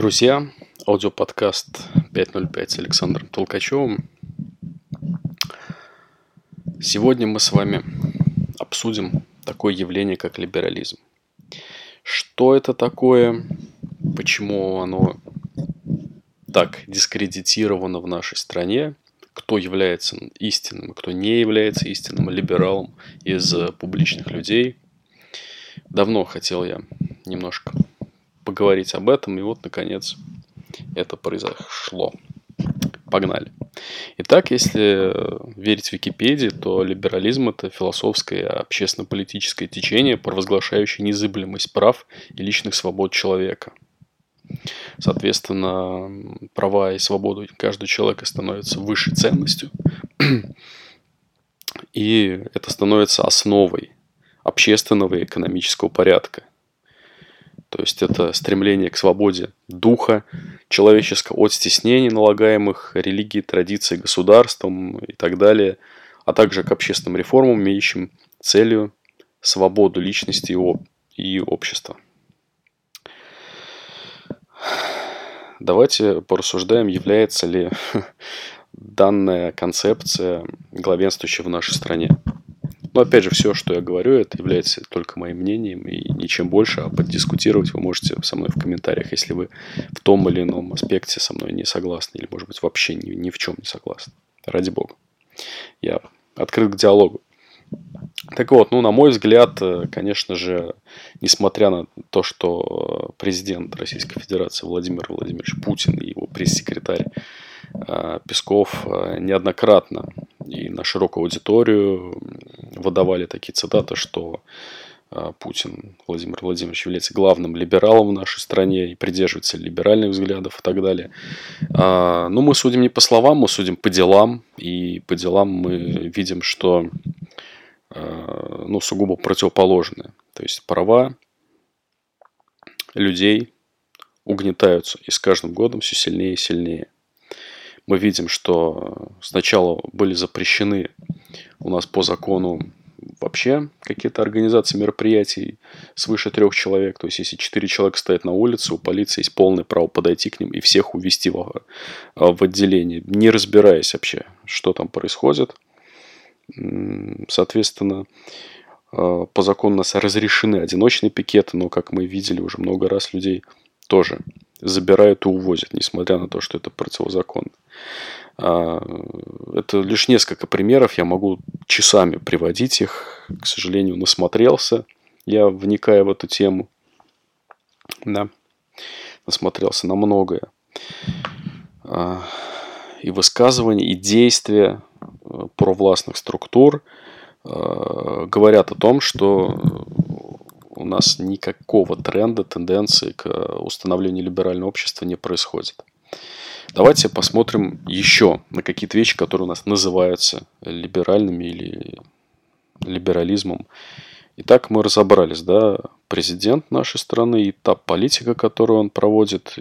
Друзья, аудиоподкаст 505 с Александром Толкачевым. Сегодня мы с вами обсудим такое явление, как либерализм. Что это такое, почему оно так дискредитировано в нашей стране, кто является истинным, кто не является истинным либералом из публичных людей. Давно хотел я немножко поговорить об этом, и вот, наконец, это произошло. Погнали. Итак, если верить Википедии, то либерализм – это философское общественно-политическое течение, провозглашающее незыблемость прав и личных свобод человека. Соответственно, права и свободу каждого человека становятся высшей ценностью, и это становится основой общественного и экономического порядка. То есть это стремление к свободе духа человеческого от стеснений, налагаемых религией, традицией, государством и так далее, а также к общественным реформам, имеющим целью свободу личности и общества. Давайте порассуждаем, является ли данная концепция главенствующей в нашей стране. Но опять же, все, что я говорю, это является только моим мнением и ничем больше, а поддискутировать вы можете со мной в комментариях, если вы в том или ином аспекте со мной не согласны, или, может быть, вообще ни, ни в чем не согласны. Ради бога. Я открыт к диалогу. Так вот, ну, на мой взгляд, э, конечно же, несмотря на то, что президент Российской Федерации Владимир Владимирович Путин и его пресс-секретарь э, Песков э, неоднократно и на широкую аудиторию выдавали такие цитаты, что а, Путин Владимир Владимирович является главным либералом в нашей стране и придерживается либеральных взглядов и так далее. А, Но ну, мы судим не по словам, мы судим по делам. И по делам мы видим, что ну, сугубо противоположное. То есть права людей угнетаются и с каждым годом все сильнее и сильнее мы видим, что сначала были запрещены у нас по закону вообще какие-то организации мероприятий свыше трех человек. То есть, если четыре человека стоят на улице, у полиции есть полное право подойти к ним и всех увести в, в отделение, не разбираясь вообще, что там происходит. Соответственно, э, по закону у нас разрешены одиночные пикеты, но, как мы видели уже много раз, людей тоже забирают и увозят, несмотря на то, что это противозаконно. А, это лишь несколько примеров, я могу часами приводить их, к сожалению, насмотрелся, я вникая в эту тему, да, насмотрелся на многое. А, и высказывания, и действия э, провластных структур э, говорят о том, что у нас никакого тренда, тенденции к установлению либерального общества не происходит. Давайте посмотрим еще на какие-то вещи, которые у нас называются либеральными или либерализмом. Итак, мы разобрались, да, президент нашей страны и та политика, которую он проводит,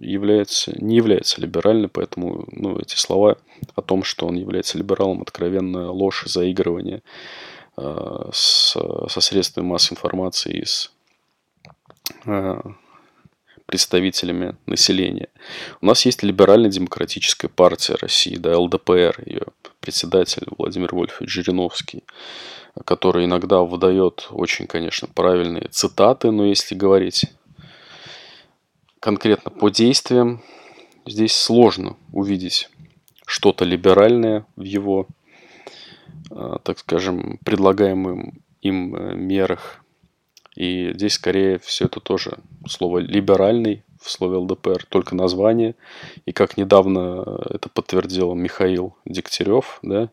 является, не является либеральной, поэтому ну, эти слова о том, что он является либералом, откровенная ложь заигрывание э, с, со средствами массовой информации и с э, представителями населения. У нас есть либерально-демократическая партия России, да, ЛДПР, ее председатель Владимир Вольфович Жириновский, который иногда выдает очень, конечно, правильные цитаты, но если говорить конкретно по действиям, здесь сложно увидеть что-то либеральное в его, так скажем, предлагаемым им э, мерах и здесь скорее все это тоже слово либеральный в слове ЛДПР, только название. И как недавно это подтвердил Михаил Дегтярев, да,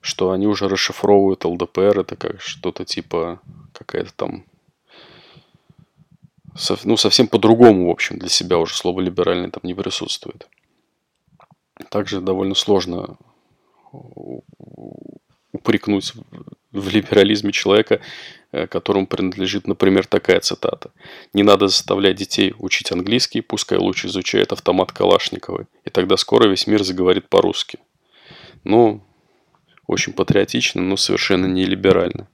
что они уже расшифровывают ЛДПР, это как что-то типа какая-то там ну, совсем по-другому, в общем, для себя уже слово либеральный там не присутствует. Также довольно сложно упрекнуть в либерализме человека, Э, которому принадлежит, например, такая цитата. «Не надо заставлять детей учить английский, пускай лучше изучают автомат Калашникова, и тогда скоро весь мир заговорит по-русски». Ну, очень патриотично, но совершенно не либерально.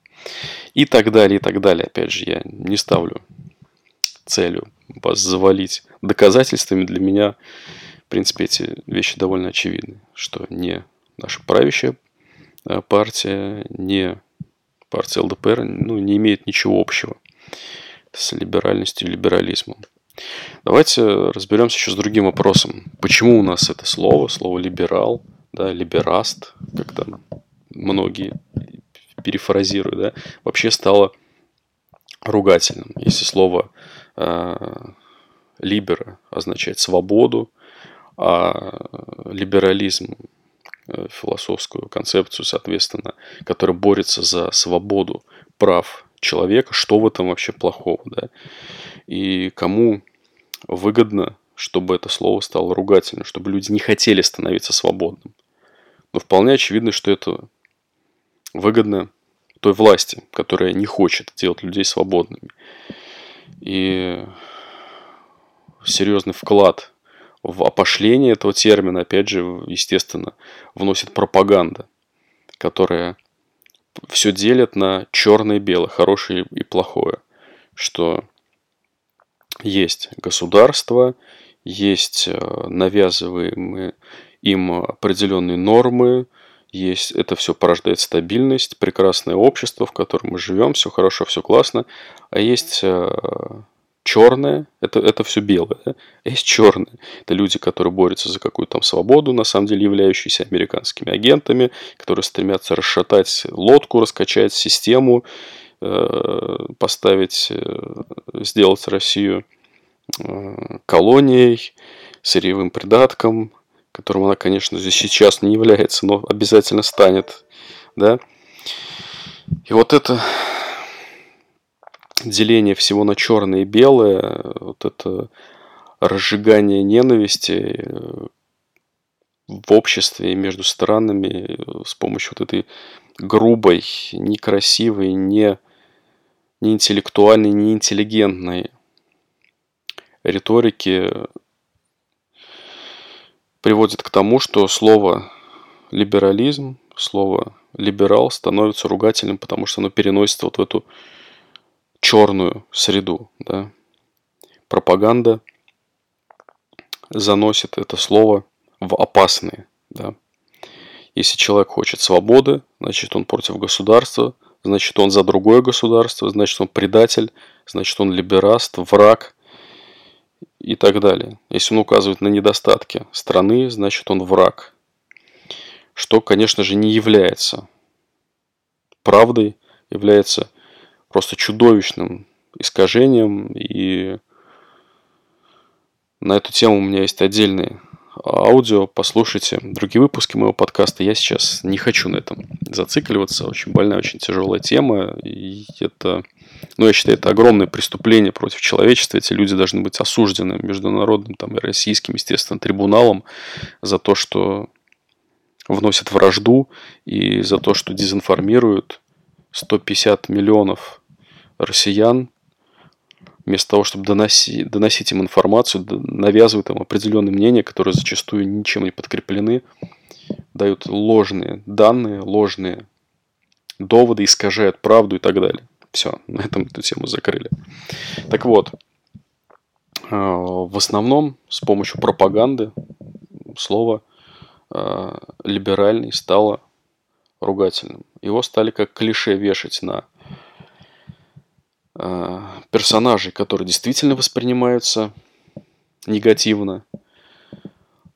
И так далее, и так далее. Опять же, я не ставлю целью вас завалить доказательствами, для меня, в принципе, эти вещи довольно очевидны, что не наша правящая партия, не партия ЛДПР ну, не имеет ничего общего с либеральностью и либерализмом. Давайте разберемся еще с другим вопросом. Почему у нас это слово, слово либерал, да, либераст, как там многие перефразируют, да, вообще стало ругательным. Если слово э, либера означает свободу, а либерализм философскую концепцию, соответственно, которая борется за свободу прав человека, что в этом вообще плохого, да? И кому выгодно, чтобы это слово стало ругательным, чтобы люди не хотели становиться свободным. Но вполне очевидно, что это выгодно той власти, которая не хочет делать людей свободными. И серьезный вклад в опошление этого термина, опять же, естественно, вносит пропаганда, которая все делит на черное и белое, хорошее и плохое. Что есть государство, есть э, навязываемые им определенные нормы, есть, это все порождает стабильность, прекрасное общество, в котором мы живем, все хорошо, все классно, а есть э, черное, это, это все белое, да? а есть черное. Это люди, которые борются за какую-то там свободу, на самом деле являющиеся американскими агентами, которые стремятся расшатать лодку, раскачать систему, э, поставить, э, сделать Россию э, колонией, сырьевым придатком, которым она, конечно, здесь сейчас не является, но обязательно станет, да. И вот это деление всего на черное и белое, вот это разжигание ненависти э, в обществе и между странами с помощью вот этой грубой, некрасивой, не, не интеллектуальной, не интеллигентной риторики приводит к тому, что слово либерализм, слово либерал становится ругательным, потому что оно переносится вот в эту черную среду. Да? Пропаганда заносит это слово в опасные. Да? Если человек хочет свободы, значит он против государства, значит он за другое государство, значит он предатель, значит он либераст, враг и так далее. Если он указывает на недостатки страны, значит он враг. Что, конечно же, не является правдой, является просто чудовищным искажением. И на эту тему у меня есть отдельные аудио, послушайте другие выпуски моего подкаста. Я сейчас не хочу на этом зацикливаться. Очень больная, очень тяжелая тема. И это, ну, я считаю, это огромное преступление против человечества. Эти люди должны быть осуждены международным там, и российским, естественно, трибуналом за то, что вносят вражду и за то, что дезинформируют 150 миллионов россиян, вместо того, чтобы доносить, доносить им информацию, навязывают им определенные мнения, которые зачастую ничем не подкреплены, дают ложные данные, ложные доводы, искажают правду и так далее. Все, на этом эту тему закрыли. Так вот, э, в основном с помощью пропаганды слово э, либеральный стало ругательным. Его стали как клише вешать на персонажей, которые действительно воспринимаются негативно.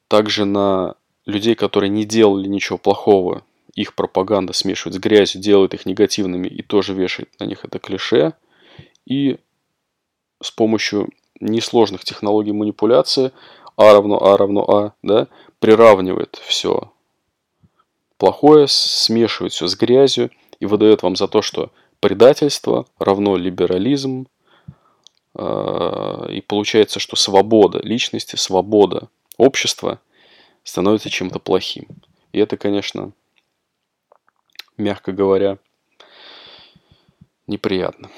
Также на людей, которые не делали ничего плохого, их пропаганда смешивает с грязью, делает их негативными и тоже вешает на них это клише. И с помощью несложных технологий манипуляции А равно А равно А, да, приравнивает все плохое, смешивает все с грязью и выдает вам за то, что предательство равно либерализм. А, и получается, что свобода личности, свобода общества становится чем-то плохим. И это, конечно, мягко говоря, неприятно.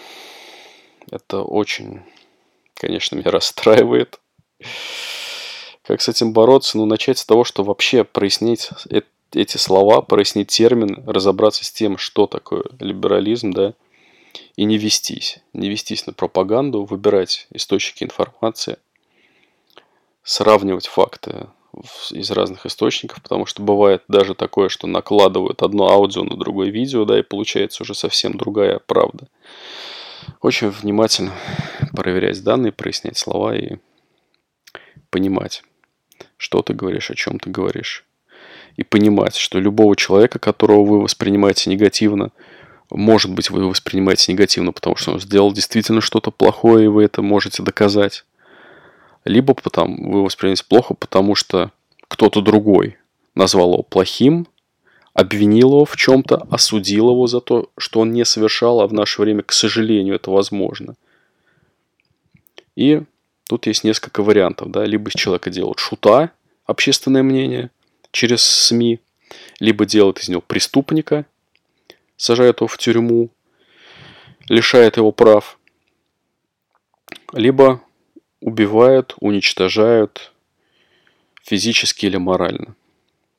Это очень, конечно, меня расстраивает. Как с этим бороться? Ну, начать с того, что вообще прояснить эти слова, прояснить термин, разобраться с тем, что такое либерализм, да, и не вестись. Не вестись на пропаганду, выбирать источники информации, сравнивать факты из разных источников, потому что бывает даже такое, что накладывают одно аудио на другое видео, да, и получается уже совсем другая правда. Очень внимательно проверять данные, прояснять слова и понимать, что ты говоришь, о чем ты говоришь. И понимать, что любого человека, которого вы воспринимаете негативно, может быть, вы его воспринимаете негативно, потому что он сделал действительно что-то плохое, и вы это можете доказать. Либо потому, вы воспринимаете плохо, потому что кто-то другой назвал его плохим, обвинил его в чем-то, осудил его за то, что он не совершал, а в наше время, к сожалению, это возможно. И тут есть несколько вариантов. Да? Либо из человека делают шута, общественное мнение, через СМИ, либо делают из него преступника, сажают его в тюрьму, лишает его прав, либо убивают, уничтожают физически или морально.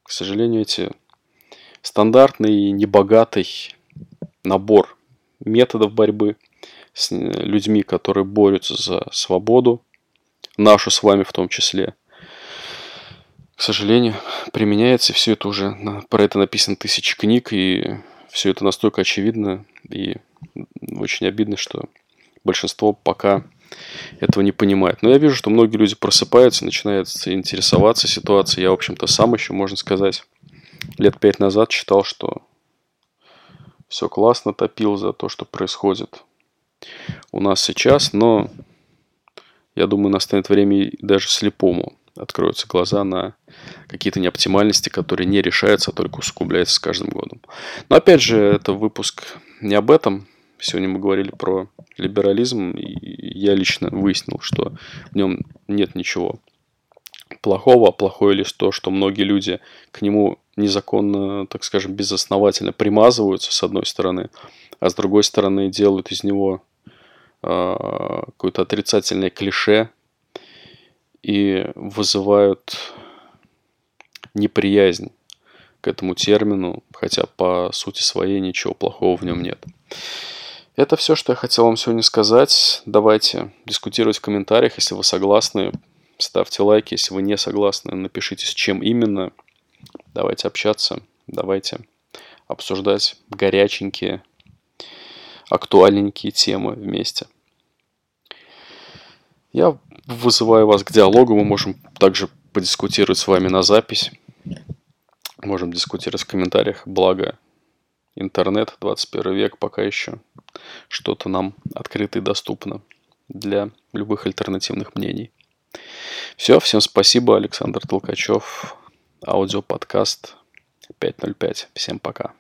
К сожалению, эти стандартный небогатый набор методов борьбы с людьми, которые борются за свободу, нашу с вами в том числе, к сожалению, применяется, все это уже, про это написано тысячи книг, и все это настолько очевидно, и очень обидно, что большинство пока этого не понимает. Но я вижу, что многие люди просыпаются, начинают интересоваться ситуацией. Я, в общем-то, сам еще, можно сказать, лет пять назад читал, что все классно, топил за то, что происходит у нас сейчас, но я думаю, настанет время даже слепому откроются глаза на какие-то неоптимальности, которые не решаются, а только усугубляются с каждым годом. Но опять же, это выпуск не об этом. Сегодня мы говорили про либерализм, и я лично выяснил, что в нем нет ничего плохого, а плохое лишь то, что многие люди к нему незаконно, так скажем, безосновательно примазываются, с одной стороны, а с другой стороны делают из него э, какое-то отрицательное клише и вызывают неприязнь к этому термину, хотя по сути своей ничего плохого в нем нет. Это все, что я хотел вам сегодня сказать. Давайте дискутировать в комментариях, если вы согласны. Ставьте лайки, если вы не согласны, напишите, с чем именно. Давайте общаться, давайте обсуждать горяченькие, актуальненькие темы вместе. Я вызываю вас к диалогу, мы можем также подискутировать с вами на запись. Можем дискутировать в комментариях, благо интернет, 21 век, пока еще что-то нам открыто и доступно для любых альтернативных мнений. Все, всем спасибо, Александр Толкачев, аудиоподкаст 505. Всем пока.